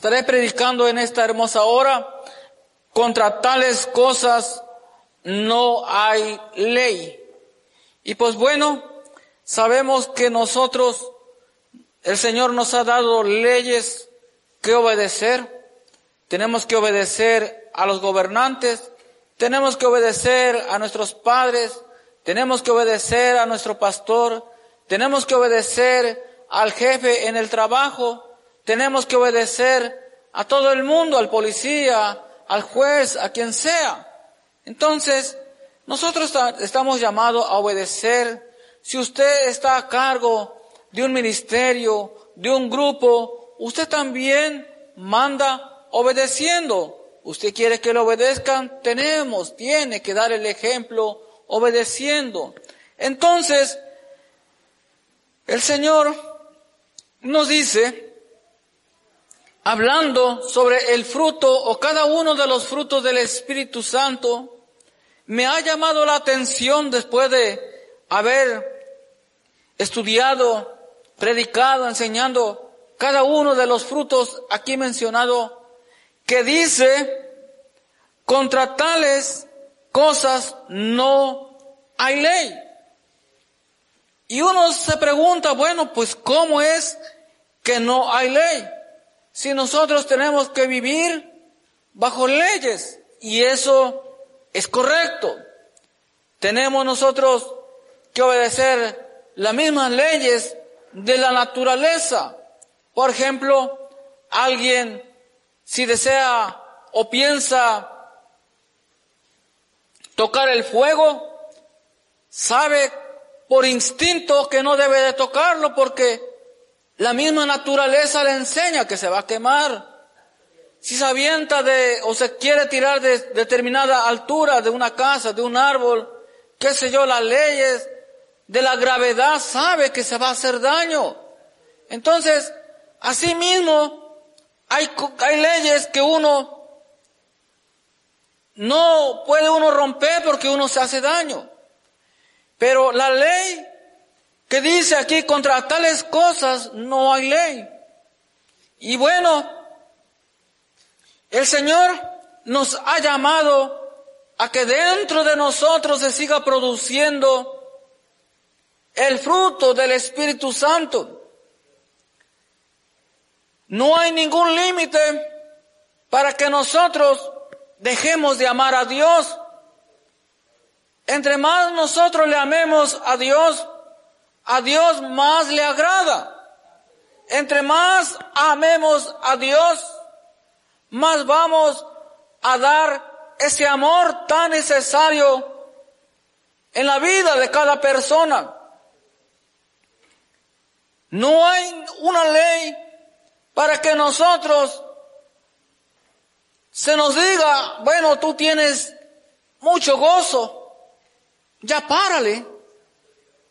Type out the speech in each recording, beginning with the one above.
Estaré predicando en esta hermosa hora. Contra tales cosas no hay ley. Y pues bueno, sabemos que nosotros, el Señor nos ha dado leyes que obedecer. Tenemos que obedecer a los gobernantes, tenemos que obedecer a nuestros padres, tenemos que obedecer a nuestro pastor, tenemos que obedecer al jefe en el trabajo, tenemos que obedecer a todo el mundo, al policía, al juez, a quien sea. Entonces, nosotros estamos llamados a obedecer. Si usted está a cargo de un ministerio, de un grupo, usted también manda obedeciendo. Usted quiere que lo obedezcan, tenemos, tiene que dar el ejemplo obedeciendo. Entonces, el Señor nos dice, hablando sobre el fruto o cada uno de los frutos del Espíritu Santo, me ha llamado la atención después de haber estudiado, predicado, enseñando cada uno de los frutos aquí mencionado, que dice, contra tales cosas no hay ley. Y uno se pregunta, bueno, pues ¿cómo es que no hay ley? Si nosotros tenemos que vivir bajo leyes y eso es correcto. Tenemos nosotros que obedecer las mismas leyes de la naturaleza. Por ejemplo, alguien si desea o piensa tocar el fuego, sabe por instinto que no debe de tocarlo porque la misma naturaleza le enseña que se va a quemar. Si se avienta de o se quiere tirar de determinada altura de una casa, de un árbol, qué sé yo, las leyes de la gravedad sabe que se va a hacer daño. Entonces, así mismo hay, hay leyes que uno no puede uno romper porque uno se hace daño. Pero la ley que dice aquí contra tales cosas no hay ley. Y bueno, el Señor nos ha llamado a que dentro de nosotros se siga produciendo el fruto del Espíritu Santo. No hay ningún límite para que nosotros dejemos de amar a Dios entre más nosotros le amemos a Dios, a Dios más le agrada. Entre más amemos a Dios, más vamos a dar ese amor tan necesario en la vida de cada persona. No hay una ley para que nosotros se nos diga, bueno, tú tienes mucho gozo, ya párale.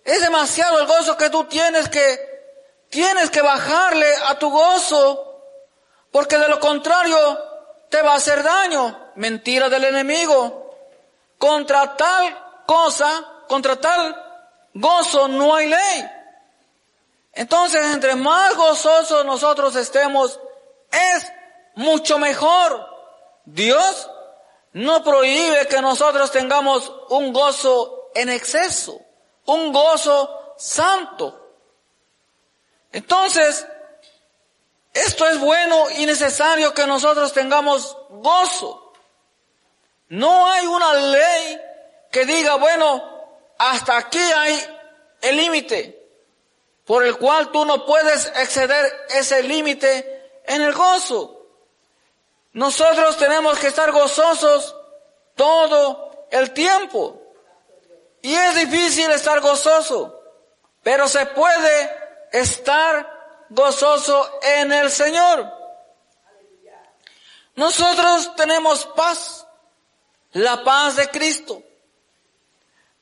Es demasiado el gozo que tú tienes que, tienes que bajarle a tu gozo, porque de lo contrario te va a hacer daño. Mentira del enemigo. Contra tal cosa, contra tal gozo no hay ley. Entonces, entre más gozosos nosotros estemos, es mucho mejor. Dios no prohíbe que nosotros tengamos un gozo en exceso, un gozo santo. Entonces, esto es bueno y necesario que nosotros tengamos gozo. No hay una ley que diga, bueno, hasta aquí hay el límite por el cual tú no puedes exceder ese límite en el gozo. Nosotros tenemos que estar gozosos todo el tiempo. Y es difícil estar gozoso, pero se puede estar gozoso en el Señor. Nosotros tenemos paz, la paz de Cristo.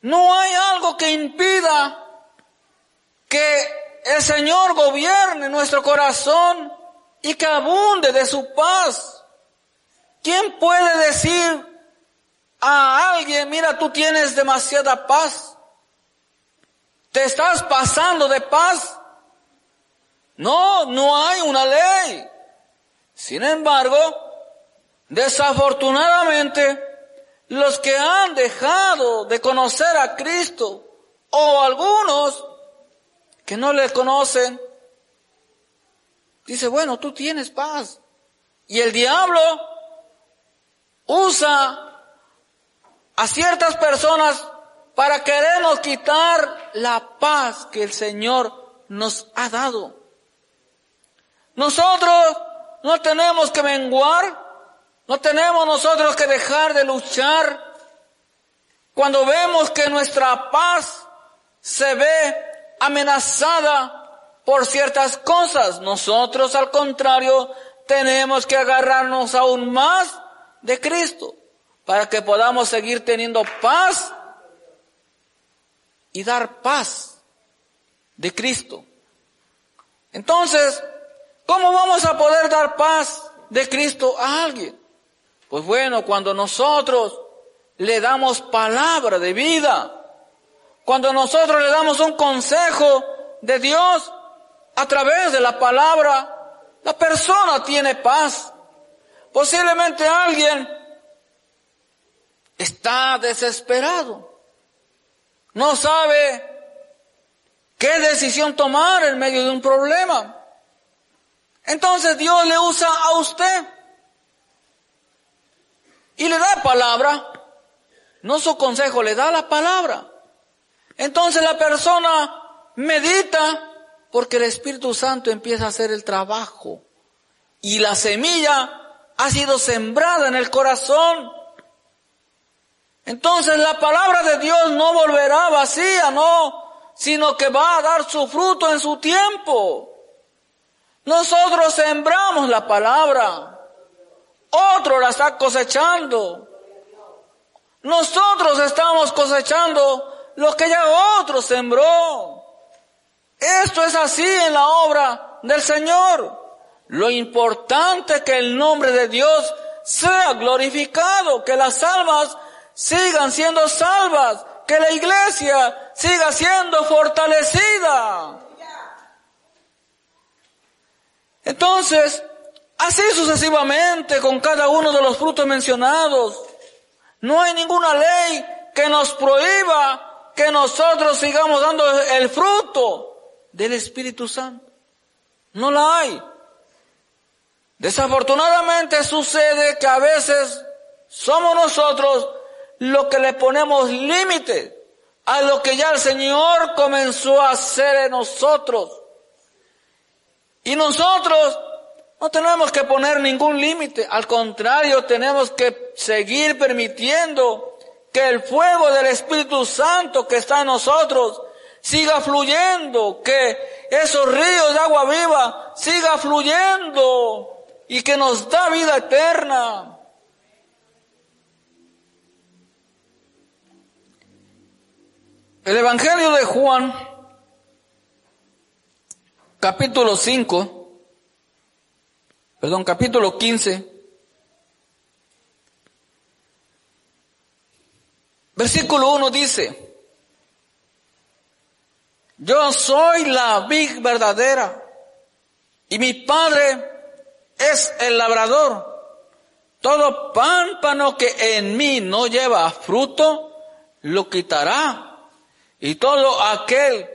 No hay algo que impida que el Señor gobierne nuestro corazón y que abunde de su paz. ¿Quién puede decir a alguien, mira, tú tienes demasiada paz. Te estás pasando de paz. No, no hay una ley. Sin embargo, desafortunadamente, los que han dejado de conocer a Cristo o algunos que no le conocen, dice, bueno, tú tienes paz. Y el diablo usa a ciertas personas para querernos quitar la paz que el Señor nos ha dado. Nosotros no tenemos que menguar, no tenemos nosotros que dejar de luchar cuando vemos que nuestra paz se ve amenazada por ciertas cosas. Nosotros, al contrario, tenemos que agarrarnos aún más de Cristo para que podamos seguir teniendo paz y dar paz de Cristo. Entonces, ¿cómo vamos a poder dar paz de Cristo a alguien? Pues bueno, cuando nosotros le damos palabra de vida, cuando nosotros le damos un consejo de Dios a través de la palabra, la persona tiene paz. Posiblemente alguien está desesperado, no sabe qué decisión tomar en medio de un problema. Entonces Dios le usa a usted y le da palabra, no su consejo, le da la palabra. Entonces la persona medita porque el Espíritu Santo empieza a hacer el trabajo y la semilla ha sido sembrada en el corazón. Entonces la palabra de Dios no volverá vacía, no, sino que va a dar su fruto en su tiempo. Nosotros sembramos la palabra. Otro la está cosechando. Nosotros estamos cosechando lo que ya otro sembró. Esto es así en la obra del Señor. Lo importante es que el nombre de Dios sea glorificado, que las almas sigan siendo salvas, que la iglesia siga siendo fortalecida. Entonces, Así sucesivamente con cada uno de los frutos mencionados. No hay ninguna ley que nos prohíba que nosotros sigamos dando el fruto del Espíritu Santo. No la hay. Desafortunadamente sucede que a veces somos nosotros los que le ponemos límite a lo que ya el Señor comenzó a hacer en nosotros. Y nosotros no tenemos que poner ningún límite, al contrario, tenemos que seguir permitiendo que el fuego del Espíritu Santo que está en nosotros siga fluyendo, que esos ríos de agua viva siga fluyendo y que nos da vida eterna. El Evangelio de Juan, capítulo 5, perdón, capítulo 15, versículo 1 dice, yo soy la vid verdadera y mi padre es el labrador. Todo pámpano que en mí no lleva fruto, lo quitará. Y todo aquel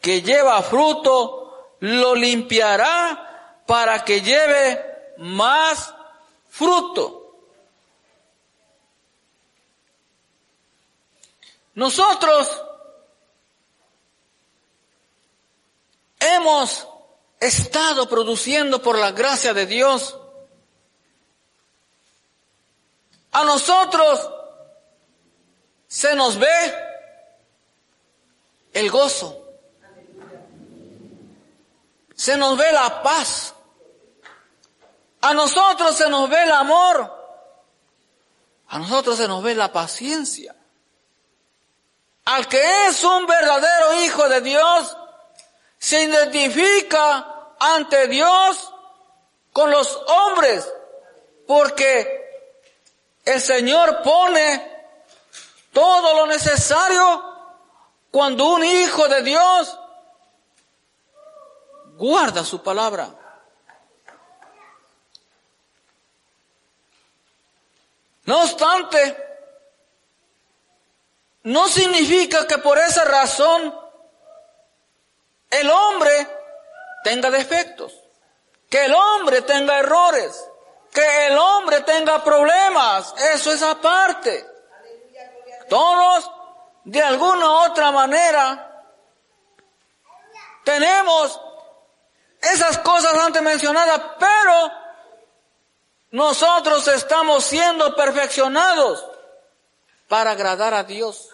que lleva fruto, lo limpiará para que lleve más fruto. Nosotros hemos estado produciendo por la gracia de Dios. A nosotros se nos ve el gozo, se nos ve la paz, a nosotros se nos ve el amor. A nosotros se nos ve la paciencia. Al que es un verdadero hijo de Dios, se identifica ante Dios con los hombres, porque el Señor pone todo lo necesario cuando un hijo de Dios guarda su palabra. No obstante, no significa que por esa razón el hombre tenga defectos, que el hombre tenga errores, que el hombre tenga problemas. Eso es aparte. Todos, de alguna u otra manera, tenemos esas cosas antes mencionadas, pero nosotros estamos siendo perfeccionados para agradar a Dios.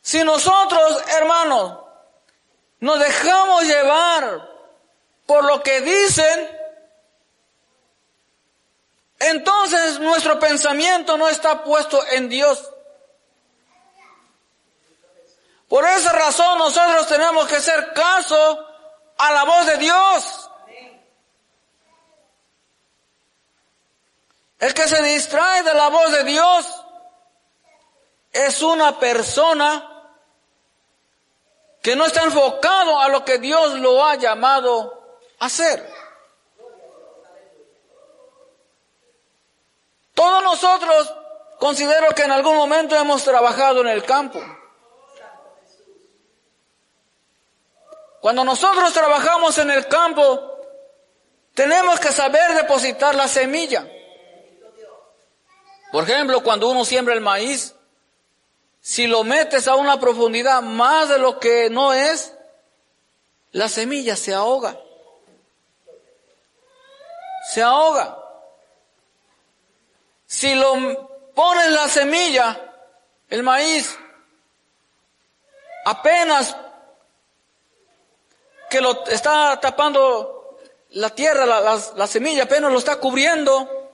Si nosotros, hermanos, nos dejamos llevar por lo que dicen, entonces nuestro pensamiento no está puesto en Dios. Por esa razón nosotros tenemos que hacer caso a la voz de Dios. El que se distrae de la voz de Dios es una persona que no está enfocado a lo que Dios lo ha llamado a hacer. Todos nosotros considero que en algún momento hemos trabajado en el campo. Cuando nosotros trabajamos en el campo, tenemos que saber depositar la semilla. Por ejemplo, cuando uno siembra el maíz, si lo metes a una profundidad más de lo que no es, la semilla se ahoga. Se ahoga. Si lo pones la semilla, el maíz, apenas que lo está tapando la tierra, la, semilla, apenas lo está cubriendo,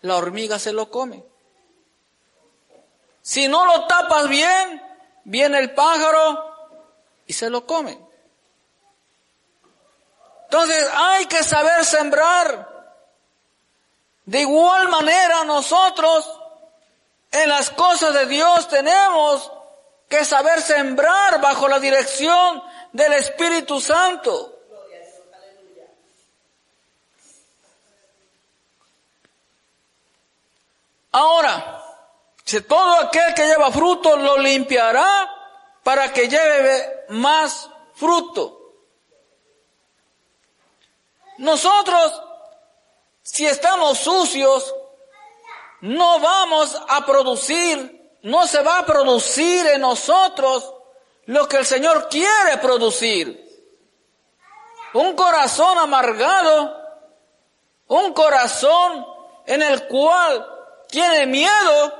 la hormiga se lo come. Si no lo tapas bien, viene el pájaro y se lo come. Entonces hay que saber sembrar. De igual manera nosotros en las cosas de Dios tenemos que saber sembrar bajo la dirección del Espíritu Santo. Ahora, si todo aquel que lleva fruto lo limpiará para que lleve más fruto. Nosotros, si estamos sucios, no vamos a producir, no se va a producir en nosotros lo que el Señor quiere producir. Un corazón amargado, un corazón en el cual tiene miedo,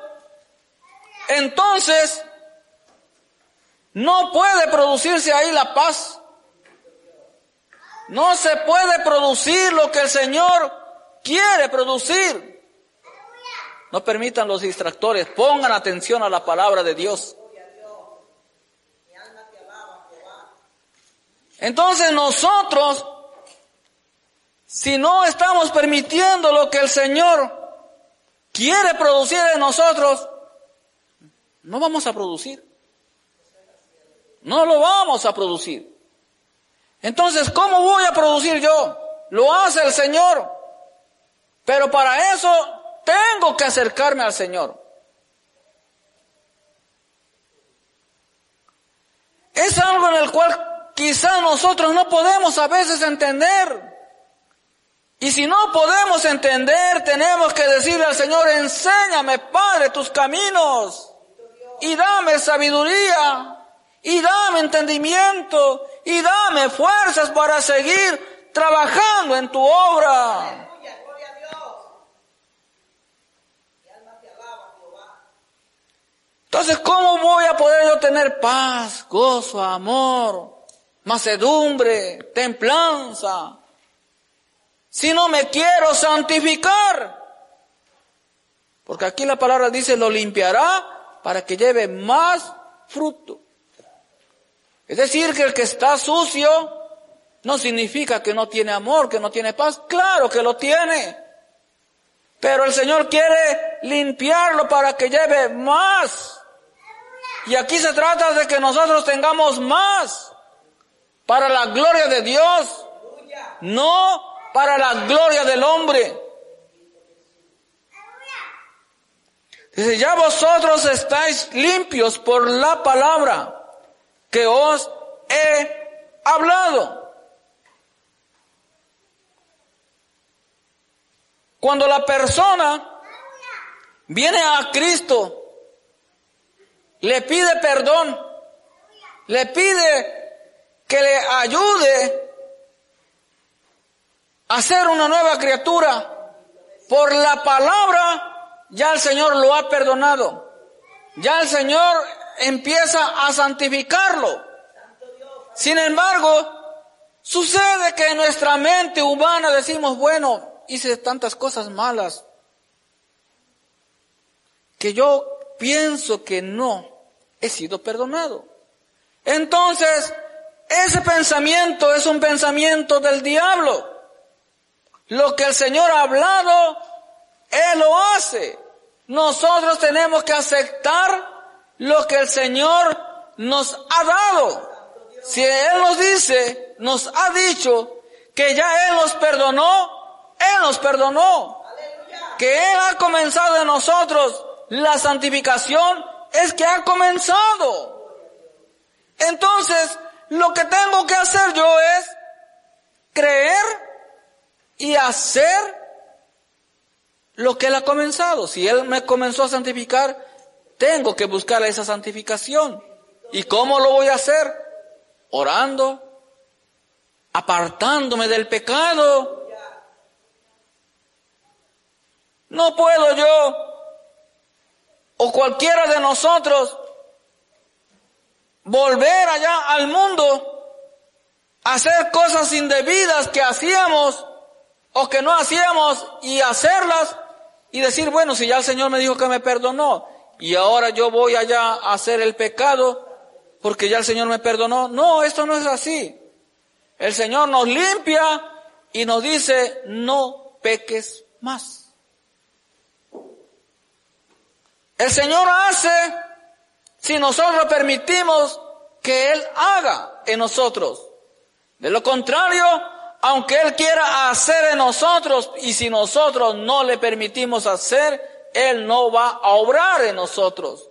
entonces no puede producirse ahí la paz. No se puede producir lo que el Señor quiere producir. No permitan los distractores, pongan atención a la palabra de Dios. Entonces nosotros, si no estamos permitiendo lo que el Señor quiere producir en nosotros, no vamos a producir. No lo vamos a producir. Entonces, ¿cómo voy a producir yo? Lo hace el Señor. Pero para eso tengo que acercarme al Señor. Es algo en el cual quizá nosotros no podemos a veces entender. Y si no podemos entender, tenemos que decirle al Señor, enséñame, Padre, tus caminos. Y dame sabiduría. Y dame entendimiento. Y dame fuerzas para seguir trabajando en tu obra. Entonces, ¿cómo voy a poder yo tener paz, gozo, amor, macedumbre, templanza. Si no me quiero santificar, porque aquí la palabra dice lo limpiará para que lleve más fruto. Es decir, que el que está sucio no significa que no tiene amor, que no tiene paz. Claro que lo tiene. Pero el Señor quiere limpiarlo para que lleve más. Y aquí se trata de que nosotros tengamos más para la gloria de Dios, no para la gloria del hombre. Dice, ya vosotros estáis limpios por la palabra que os he hablado. Cuando la persona viene a Cristo, le pide perdón, le pide que le ayude a ser una nueva criatura. Por la palabra ya el Señor lo ha perdonado. Ya el Señor empieza a santificarlo. Sin embargo, sucede que en nuestra mente humana decimos, bueno, hice tantas cosas malas que yo pienso que no he sido perdonado. Entonces, ese pensamiento es un pensamiento del diablo. Lo que el Señor ha hablado, Él lo hace. Nosotros tenemos que aceptar lo que el Señor nos ha dado. Si Él nos dice, nos ha dicho que ya Él nos perdonó, Él nos perdonó. Que Él ha comenzado en nosotros la santificación, es que ha comenzado. Entonces, lo que tengo que hacer yo es creer y hacer lo que Él ha comenzado. Si Él me comenzó a santificar, tengo que buscar esa santificación. ¿Y cómo lo voy a hacer? Orando, apartándome del pecado. No puedo yo, o cualquiera de nosotros, volver allá al mundo, hacer cosas indebidas que hacíamos o que no hacíamos y hacerlas y decir, bueno, si ya el Señor me dijo que me perdonó, y ahora yo voy allá a hacer el pecado porque ya el Señor me perdonó. No, esto no es así. El Señor nos limpia y nos dice, no peques más. El Señor hace si nosotros permitimos que Él haga en nosotros. De lo contrario, aunque Él quiera hacer en nosotros y si nosotros no le permitimos hacer, él no va a obrar en nosotros.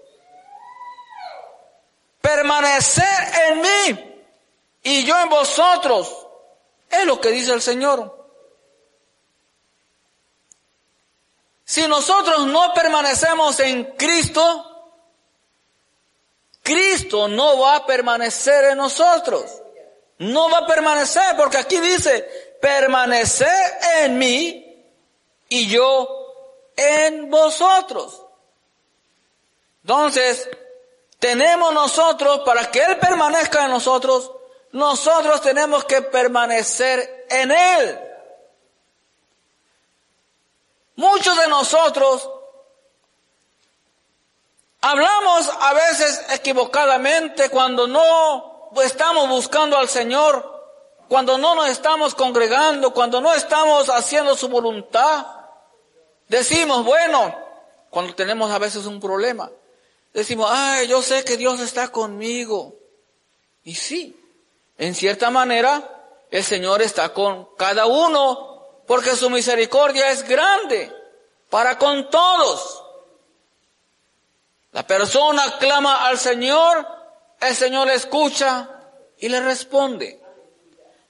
Permanecer en mí y yo en vosotros. Es lo que dice el Señor. Si nosotros no permanecemos en Cristo, Cristo no va a permanecer en nosotros. No va a permanecer porque aquí dice, permanecer en mí y yo en vosotros. Entonces, tenemos nosotros, para que Él permanezca en nosotros, nosotros tenemos que permanecer en Él. Muchos de nosotros hablamos a veces equivocadamente cuando no estamos buscando al Señor, cuando no nos estamos congregando, cuando no estamos haciendo su voluntad. Decimos, bueno, cuando tenemos a veces un problema, decimos, ay, yo sé que Dios está conmigo. Y sí, en cierta manera, el Señor está con cada uno, porque su misericordia es grande para con todos. La persona clama al Señor, el Señor le escucha y le responde.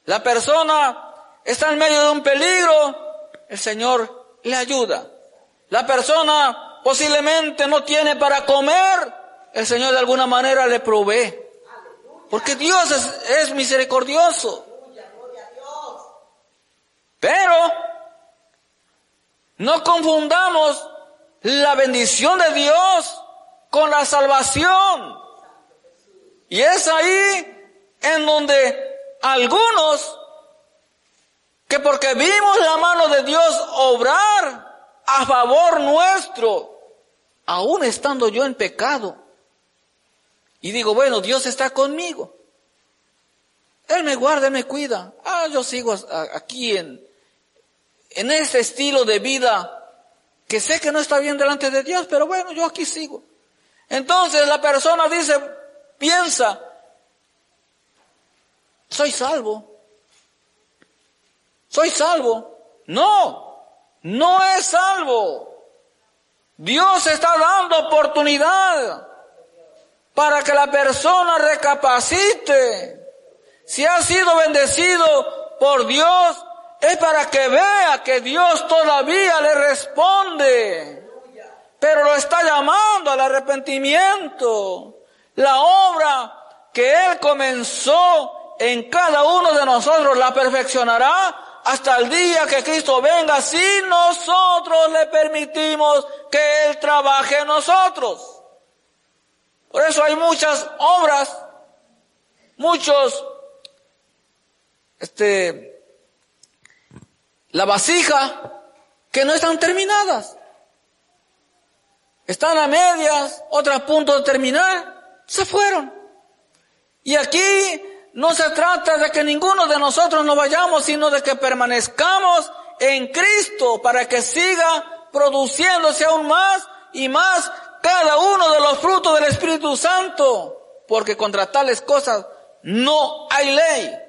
La persona está en medio de un peligro, el Señor le ayuda. La persona posiblemente no tiene para comer, el Señor de alguna manera le provee. Porque Dios es, misericordioso. Pero no confundamos la bendición de Dios con la salvación. Y es ahí en donde algunos que porque vimos la mano de Dios obrar a favor nuestro, aún estando yo en pecado, y digo, bueno, Dios está conmigo. Él me guarda, Él me cuida. Ah, yo sigo aquí en, en ese estilo de vida que sé que no está bien delante de Dios, pero bueno, yo aquí sigo. Entonces la persona dice, piensa, soy salvo. ¿Soy salvo? No, no es salvo. Dios está dando oportunidad para que la persona recapacite. Si ha sido bendecido por Dios, es para que vea que Dios todavía le responde. Pero lo está llamando al arrepentimiento. La obra que Él comenzó en cada uno de nosotros la perfeccionará hasta el día que Cristo venga si nosotros le permitimos que Él trabaje en nosotros. Por eso hay muchas obras, muchos, este, la vasija, que no están terminadas. Están a medias, otras a punto de terminar, se fueron. Y aquí no se trata de que ninguno de nosotros no vayamos, sino de que permanezcamos en Cristo para que siga produciéndose aún más y más cada uno de los frutos del Espíritu Santo, porque contra tales cosas no hay ley.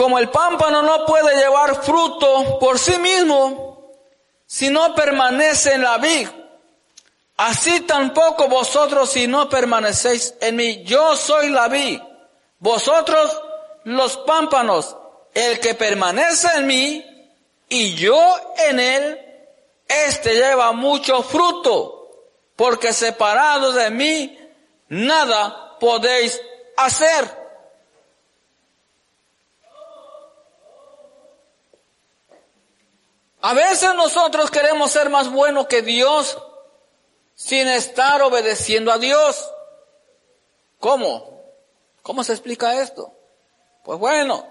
Como el pámpano no puede llevar fruto por sí mismo si no permanece en la vid, así tampoco vosotros si no permanecéis en mí. Yo soy la vid, vosotros los pámpanos. El que permanece en mí y yo en él, este lleva mucho fruto, porque separados de mí nada podéis hacer. A veces nosotros queremos ser más buenos que Dios sin estar obedeciendo a Dios. ¿Cómo? ¿Cómo se explica esto? Pues bueno,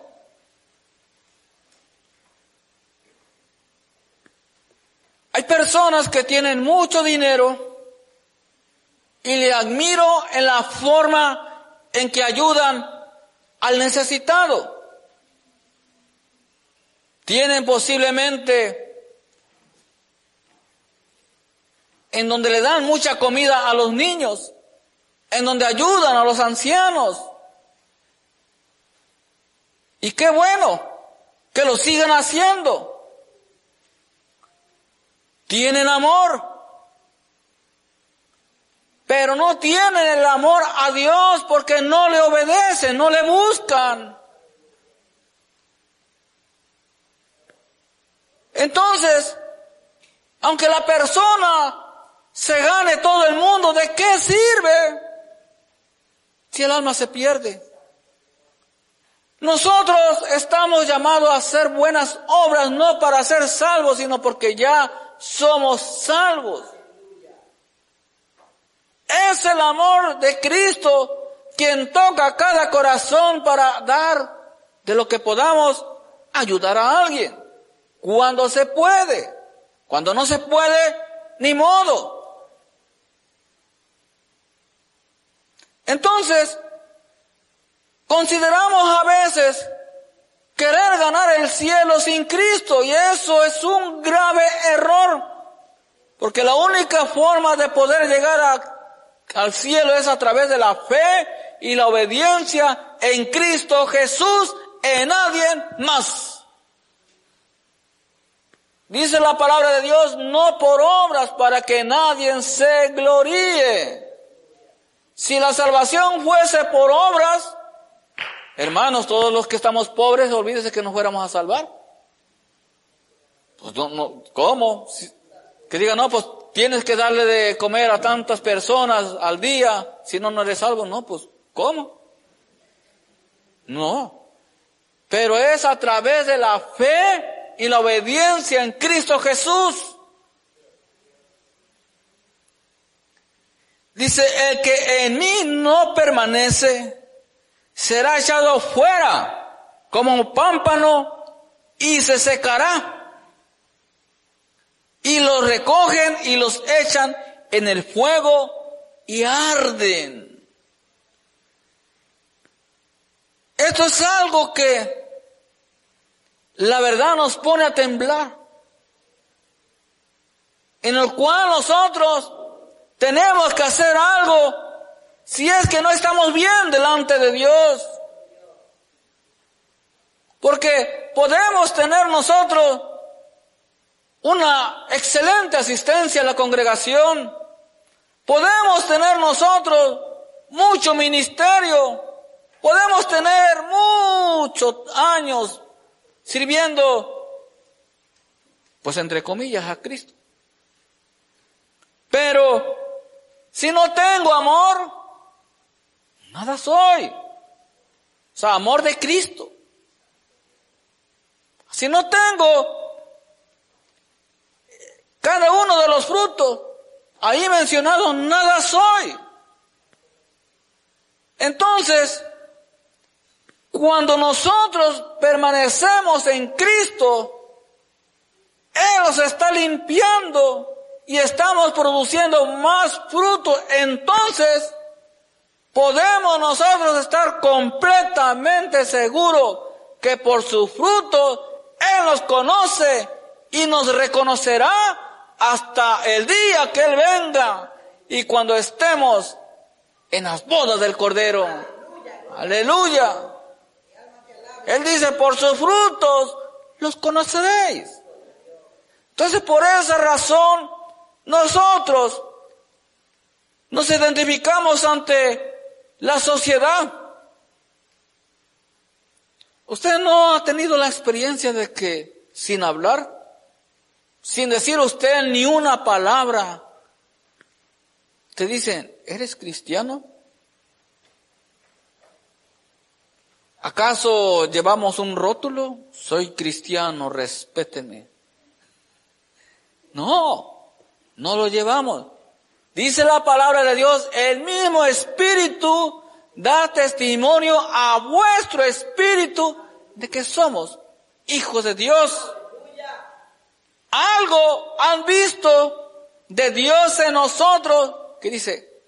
hay personas que tienen mucho dinero y le admiro en la forma en que ayudan al necesitado. Tienen posiblemente en donde le dan mucha comida a los niños, en donde ayudan a los ancianos. Y qué bueno que lo sigan haciendo. Tienen amor, pero no tienen el amor a Dios porque no le obedecen, no le buscan. Entonces, aunque la persona se gane todo el mundo, ¿de qué sirve si el alma se pierde? Nosotros estamos llamados a hacer buenas obras no para ser salvos, sino porque ya somos salvos. Es el amor de Cristo quien toca cada corazón para dar de lo que podamos ayudar a alguien cuando se puede. Cuando no se puede, ni modo. Entonces, consideramos a veces querer ganar el cielo sin Cristo y eso es un grave error, porque la única forma de poder llegar al cielo es a través de la fe y la obediencia en Cristo Jesús, en nadie más. Dice la palabra de Dios, no por obras para que nadie se gloríe. Si la salvación fuese por obras, hermanos, todos los que estamos pobres, olvídese que nos fuéramos a salvar. Pues no, no, ¿cómo? que diga, no, pues tienes que darle de comer a tantas personas al día, si no, no eres salvo. No, pues, ¿cómo? No. Pero es a través de la fe y la obediencia en Cristo Jesús. Dice, el que en mí no permanece será echado fuera como un pámpano y se secará. Y los recogen y los echan en el fuego y arden. Esto es algo que la verdad nos pone a temblar, en el cual nosotros tenemos que hacer algo si es que no estamos bien delante de Dios. Porque podemos tener nosotros una excelente asistencia a la congregación. Podemos tener nosotros mucho ministerio. Podemos tener muchos años sirviendo, pues entre comillas, a Cristo. Pero si no tengo amor, nada soy. O sea, amor de Cristo. Si no tengo cada uno de los frutos ahí mencionado, nada soy. Entonces, cuando nosotros permanecemos en Cristo, Él nos está limpiando y estamos produciendo más fruto. Entonces, podemos nosotros estar completamente seguros que por su fruto Él nos conoce y nos reconocerá hasta el día que Él venga y cuando estemos en las bodas del Cordero. Aleluya. Él dice, por sus frutos los conoceréis. Entonces, por esa razón, nosotros nos identificamos ante la sociedad. ¿Usted no ha tenido la experiencia de que sin hablar, sin decir usted ni una palabra, te dicen, ¿eres cristiano? ¿Acaso llevamos un rótulo? Soy cristiano, respéteme. No, no lo llevamos. Dice la palabra de Dios, el mismo espíritu da testimonio a vuestro espíritu de que somos hijos de Dios. Algo han visto de Dios en nosotros que dice,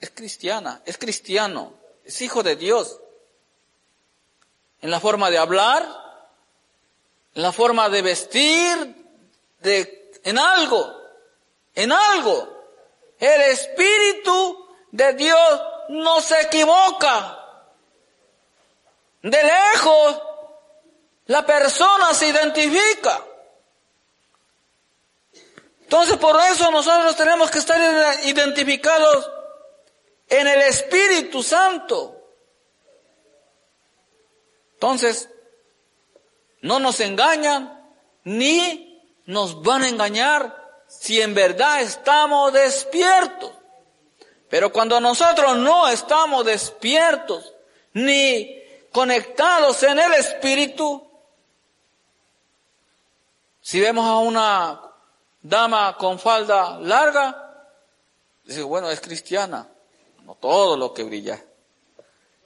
es cristiana, es cristiano, es hijo de Dios en la forma de hablar, en la forma de vestir, de, en algo, en algo. El Espíritu de Dios no se equivoca. De lejos, la persona se identifica. Entonces por eso nosotros tenemos que estar identificados en el Espíritu Santo. Entonces, no nos engañan ni nos van a engañar si en verdad estamos despiertos. Pero cuando nosotros no estamos despiertos ni conectados en el Espíritu, si vemos a una dama con falda larga, dice, bueno, es cristiana, no todo lo que brilla.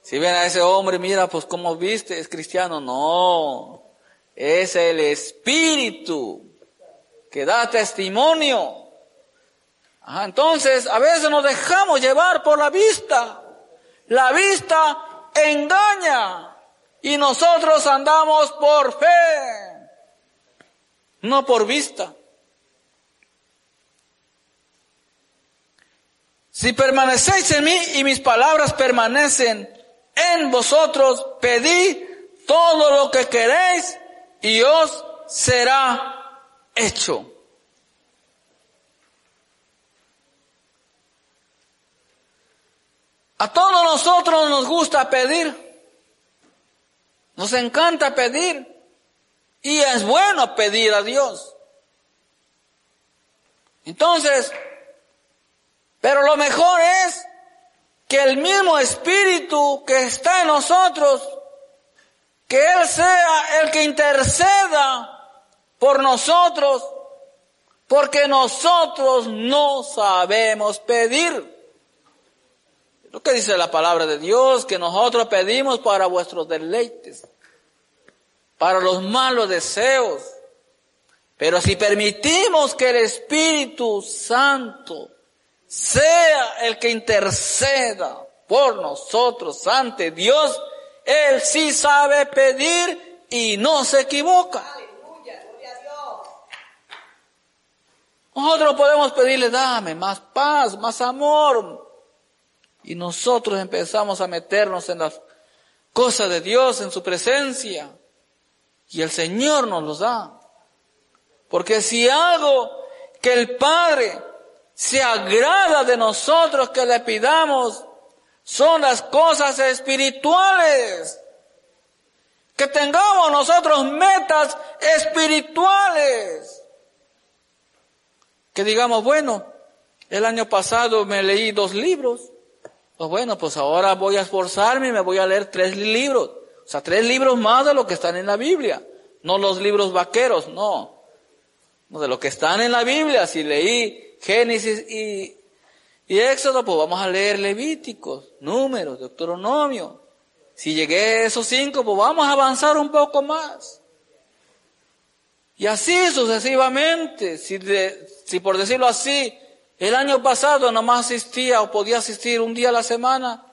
Si ven a ese hombre, mira, pues como viste, es cristiano. No, es el Espíritu que da testimonio. entonces, a veces nos dejamos llevar por la vista. La vista engaña y nosotros andamos por fe, no por vista. Si permanecéis en mí y mis palabras permanecen en vosotros pedid todo lo que queréis y os será hecho. A todos nosotros nos gusta pedir, nos encanta pedir y es bueno pedir a Dios. Entonces, pero lo mejor es que el mismo Espíritu que está en nosotros, que Él sea el que interceda por nosotros, porque nosotros no sabemos pedir. Lo que dice la palabra de Dios, que nosotros pedimos para vuestros deleites, para los malos deseos. Pero si permitimos que el Espíritu Santo sea el que interceda por nosotros ante Dios, Él sí sabe pedir y no se equivoca. Nosotros podemos pedirle, dame más paz, más amor. Y nosotros empezamos a meternos en las cosas de Dios, en su presencia. Y el Señor nos los da. Porque si algo que el Padre se agrada de nosotros que le pidamos, son las cosas espirituales. Que tengamos nosotros metas espirituales. Que digamos, bueno, el año pasado me leí dos libros. Pues bueno, pues ahora voy a esforzarme y me voy a leer tres libros. O sea, tres libros más de lo que están en la Biblia. No los libros vaqueros, no. no de lo que están en la Biblia. Si leí Génesis y, Éxodo, pues vamos a leer Levíticos, Números, Deuteronomio. Si llegué a esos cinco, pues vamos a avanzar un poco más. Y así sucesivamente, si, por decirlo así, el año pasado nomás asistía o podía asistir un día a la semana,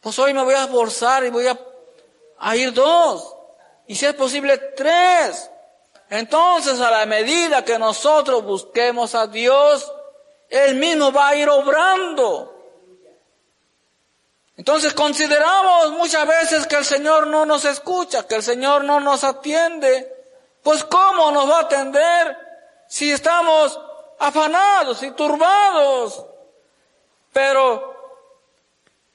pues hoy me voy a esforzar y voy a ir dos. Y si es posible, tres. Entonces, a la medida que nosotros busquemos a Dios, Él mismo va a ir obrando. Entonces consideramos muchas veces que el Señor no nos escucha, que el Señor no nos atiende. Pues ¿cómo nos va a atender si estamos afanados y turbados? Pero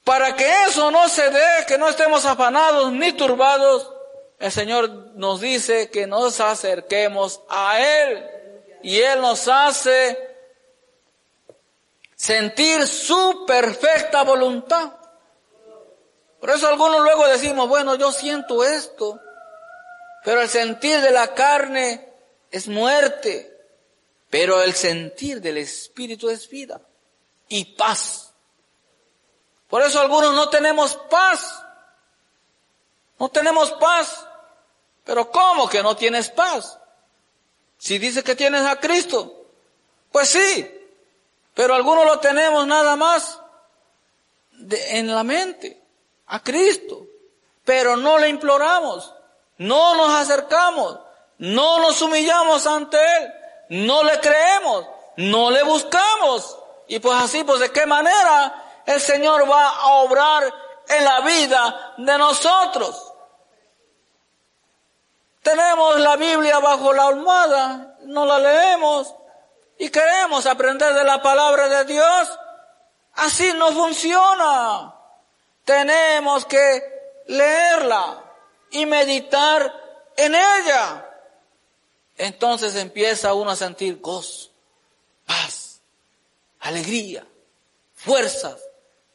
para que eso no se dé, que no estemos afanados ni turbados, el Señor nos dice que nos acerquemos a Él y Él nos hace sentir su perfecta voluntad. Por eso algunos luego decimos, bueno, yo siento esto, pero el sentir de la carne es muerte, pero el sentir del Espíritu es vida y paz. Por eso algunos no tenemos paz. No tenemos paz. Pero ¿cómo que no tienes paz? Si dices que tienes a Cristo. Pues sí, pero algunos lo tenemos nada más en la mente a Cristo, pero no le imploramos, no nos acercamos, no nos humillamos ante Él, no le creemos, no le buscamos. Y pues así, pues de qué manera el Señor va a obrar en la vida de nosotros. Tenemos la Biblia bajo la almohada, no la leemos y queremos aprender de la palabra de Dios. Así no funciona. Tenemos que leerla y meditar en ella. Entonces empieza uno a sentir gozo, paz, alegría, fuerzas,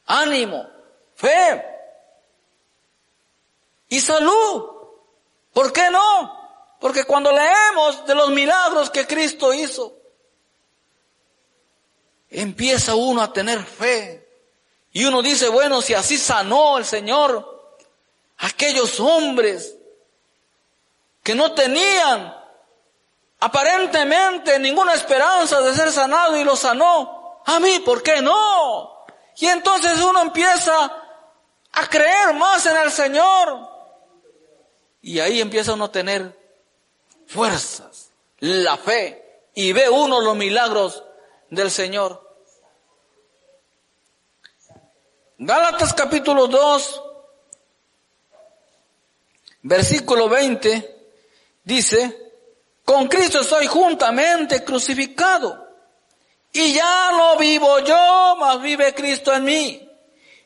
ánimo, fe y salud. ¿Por qué no? Porque cuando leemos de los milagros que Cristo hizo, empieza uno a tener fe y uno dice, bueno, si así sanó el Señor aquellos hombres que no tenían aparentemente ninguna esperanza de ser sanado y lo sanó, a mí, ¿por qué no? Y entonces uno empieza a creer más en el Señor. Y ahí empieza uno a tener fuerzas, la fe, y ve uno los milagros del Señor. Gálatas capítulo 2, versículo 20, dice, con Cristo soy juntamente crucificado. Y ya no vivo yo, mas vive Cristo en mí.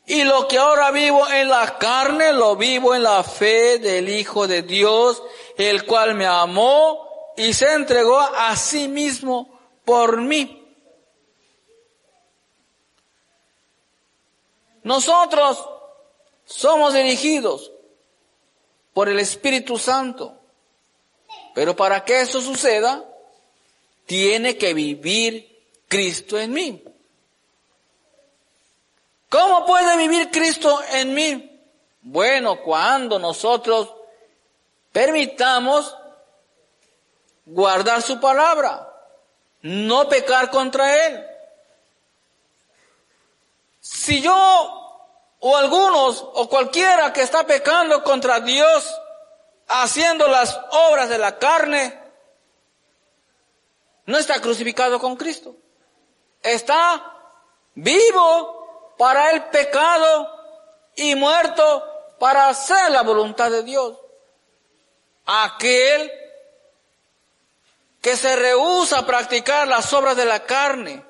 Y lo que ahora vivo en la carne, lo vivo en la fe del Hijo de Dios, el cual me amó y se entregó a sí mismo por mí. Nosotros somos dirigidos por el Espíritu Santo. Pero para que eso suceda, tiene que vivir Cristo en mí. ¿Cómo puede vivir Cristo en mí? Bueno, cuando nosotros permitamos guardar su palabra, no pecar contra Él. Si yo o algunos o cualquiera que está pecando contra Dios, haciendo las obras de la carne, no está crucificado con Cristo. Está vivo para el pecado y muerto para hacer la voluntad de Dios. aquel que se rehúsa a practicar las obras de la carne,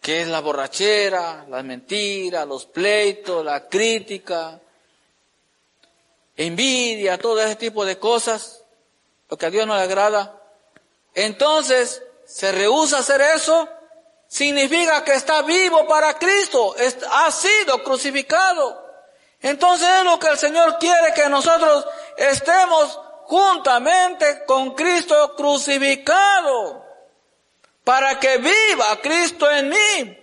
que es la borrachera, las mentiras, los pleitos, la crítica, envidia, todo ese tipo de cosas, lo que a Dios no le agrada. Entonces, se rehúsa a hacer eso, significa que está vivo para Cristo, ha sido crucificado. Entonces es lo que el Señor quiere que nosotros estemos juntamente con Cristo crucificado, para que viva Cristo en mí.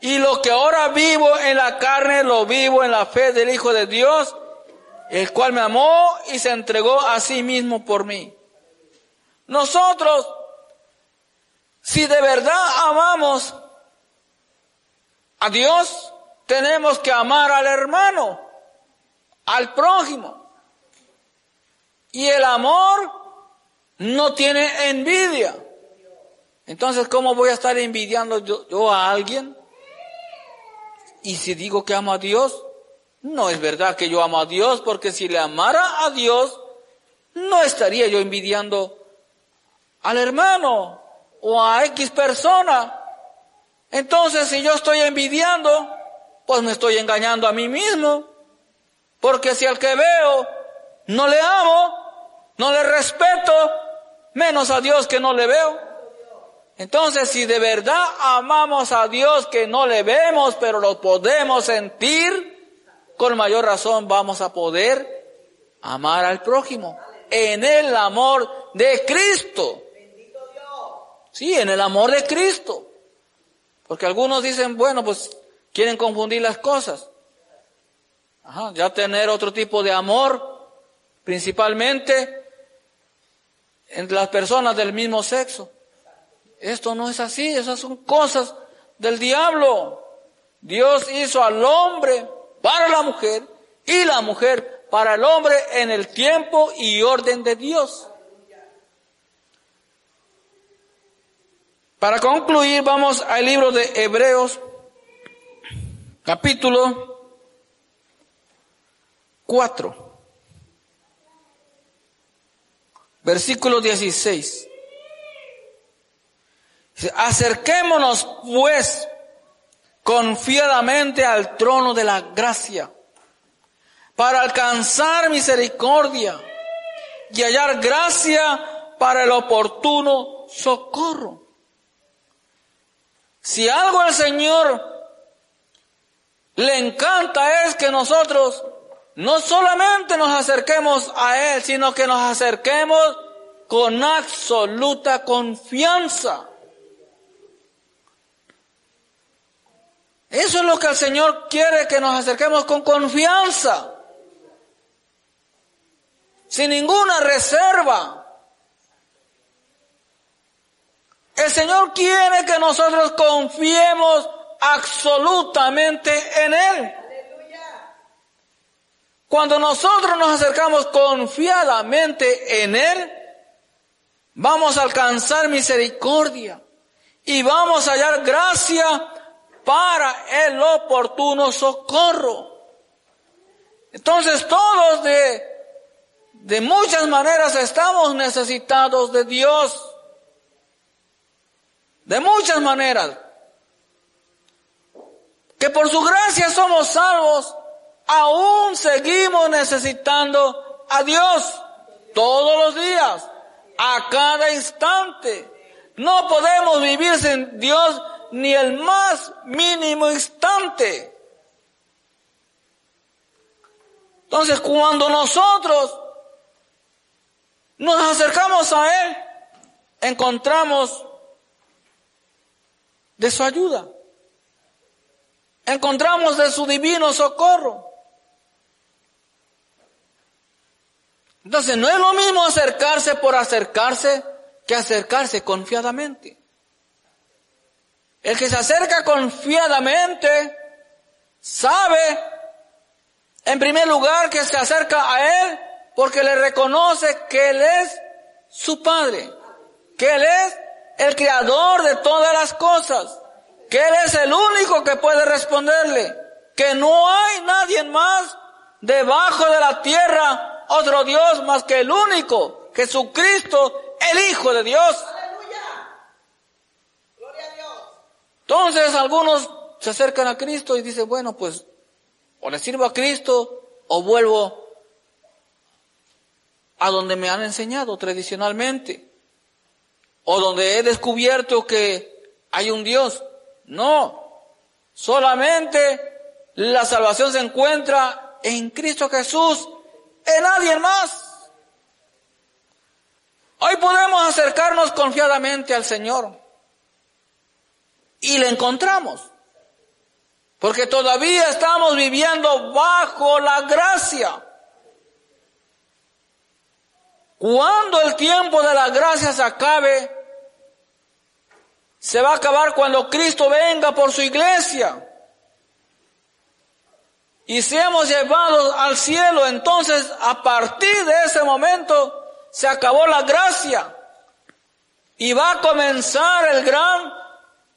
Y lo que ahora vivo en la carne, lo vivo en la fe del Hijo de Dios, el cual me amó y se entregó a sí mismo por mí. Nosotros, si de verdad amamos a Dios, tenemos que amar al hermano, al prójimo. Y el amor no tiene envidia. Entonces, ¿cómo voy a estar envidiando yo, a alguien? Y si digo que amo a Dios, no es verdad que yo amo a Dios, porque si le amara a Dios, no estaría yo envidiando al hermano o a X persona. Entonces, si yo estoy envidiando, pues me estoy engañando a mí mismo. Porque si al que veo no le amo, no le respeto, menos a Dios que no le veo. Entonces, si de verdad amamos a Dios que no le vemos, pero lo podemos sentir, con mayor razón vamos a poder amar al prójimo en el amor de Cristo. Sí, en el amor de Cristo. Porque algunos dicen, bueno, pues quieren confundir las cosas. Ajá, ya tener otro tipo de amor, principalmente entre las personas del mismo sexo. Esto no es así, esas son cosas del diablo. Dios hizo al hombre para la mujer y la mujer para el hombre en el tiempo y orden de Dios. Para concluir, vamos al libro de Hebreos, capítulo 4. Versículo 16. Acerquémonos pues confiadamente al trono de la gracia para alcanzar misericordia y hallar gracia para el oportuno socorro. Si algo al Señor le encanta es que nosotros no solamente nos acerquemos a Él, sino que nos acerquemos con absoluta confianza. Eso es lo que el Señor quiere que nos acerquemos con confianza, sin ninguna reserva. El Señor quiere que nosotros confiemos absolutamente en Él. Cuando nosotros nos acercamos confiadamente en Él, vamos a alcanzar misericordia y vamos a hallar gracia para el oportuno socorro. Entonces todos de, de muchas maneras estamos necesitados de Dios. De muchas maneras. Que por su gracia somos salvos aún seguimos necesitando a Dios todos los días, a cada instante. No podemos vivir sin Dios ni el más mínimo instante. Entonces, cuando nosotros nos acercamos a Él, encontramos de su ayuda. Encontramos de su divino socorro. Entonces no es lo mismo acercarse por acercarse que acercarse confiadamente. El que se acerca confiadamente sabe, en primer lugar, que se acerca a Él porque le reconoce que Él es su Padre, que Él es el creador de todas las cosas, que Él es el único que puede responderle, que no hay nadie más debajo de la tierra otro Dios más que el único, Jesucristo, el Hijo de Dios. Entonces algunos se acercan a Cristo y dicen, bueno, pues o le sirvo a Cristo o vuelvo a donde me han enseñado tradicionalmente o donde he descubierto que hay un Dios. No, solamente la salvación se encuentra en Cristo Jesús, en nadie más. Hoy podemos acercarnos confiadamente al Señor y le encontramos. Porque todavía estamos viviendo bajo la gracia. Cuando el tiempo de la gracia se acabe, se va a acabar cuando Cristo venga por su iglesia. Y seamos llevados al cielo, entonces a partir de ese momento se acabó la gracia. Y va a comenzar el gran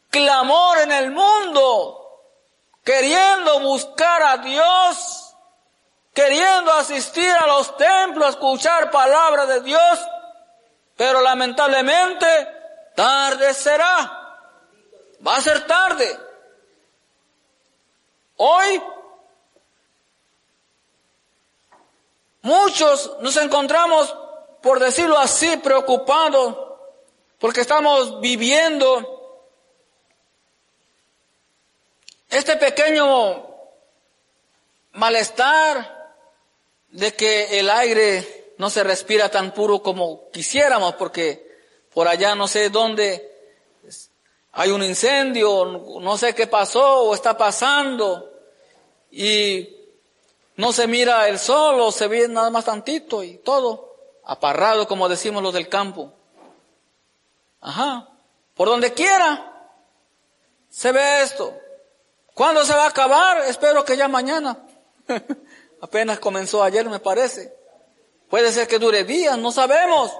clamor en el mundo, queriendo buscar a Dios, queriendo asistir a los templos, escuchar palabra de Dios, pero lamentablemente tarde será, va a ser tarde. Hoy muchos nos encontramos, por decirlo así, preocupados porque estamos viviendo Este pequeño malestar de que el aire no se respira tan puro como quisiéramos, porque por allá no sé dónde hay un incendio, no sé qué pasó o está pasando, y no se mira el sol o se ve nada más tantito y todo, aparrado como decimos los del campo. Ajá, por donde quiera se ve esto. ¿Cuándo se va a acabar? Espero que ya mañana. Apenas comenzó ayer, me parece. Puede ser que dure días, no sabemos.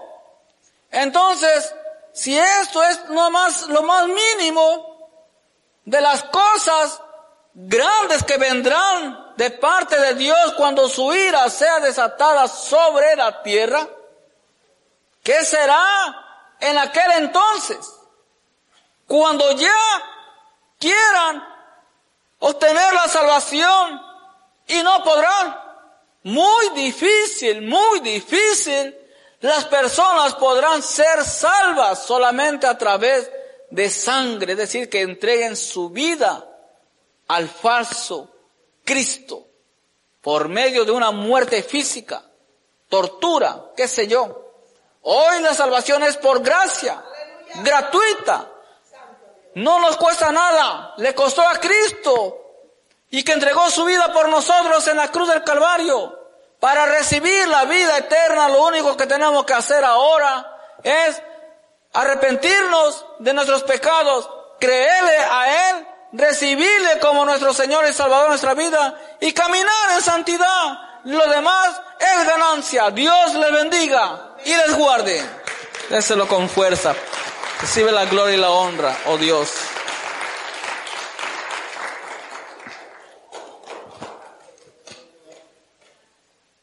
Entonces, si esto es no más, lo más mínimo de las cosas grandes que vendrán de parte de Dios cuando su ira sea desatada sobre la tierra, ¿qué será en aquel entonces? Cuando ya quieran obtener la salvación y no podrán. Muy difícil, muy difícil. Las personas podrán ser salvas solamente a través de sangre, es decir, que entreguen su vida al falso Cristo por medio de una muerte física, tortura, qué sé yo. Hoy la salvación es por gracia, gratuita, no nos cuesta nada, le costó a Cristo y que entregó su vida por nosotros en la cruz del Calvario. Para recibir la vida eterna, lo único que tenemos que hacer ahora es arrepentirnos de nuestros pecados, creerle a Él, recibirle como nuestro Señor y Salvador nuestra vida y caminar en santidad. Lo demás es ganancia. Dios les bendiga y les guarde. Déselo con fuerza. Recibe la gloria y la honra, oh Dios.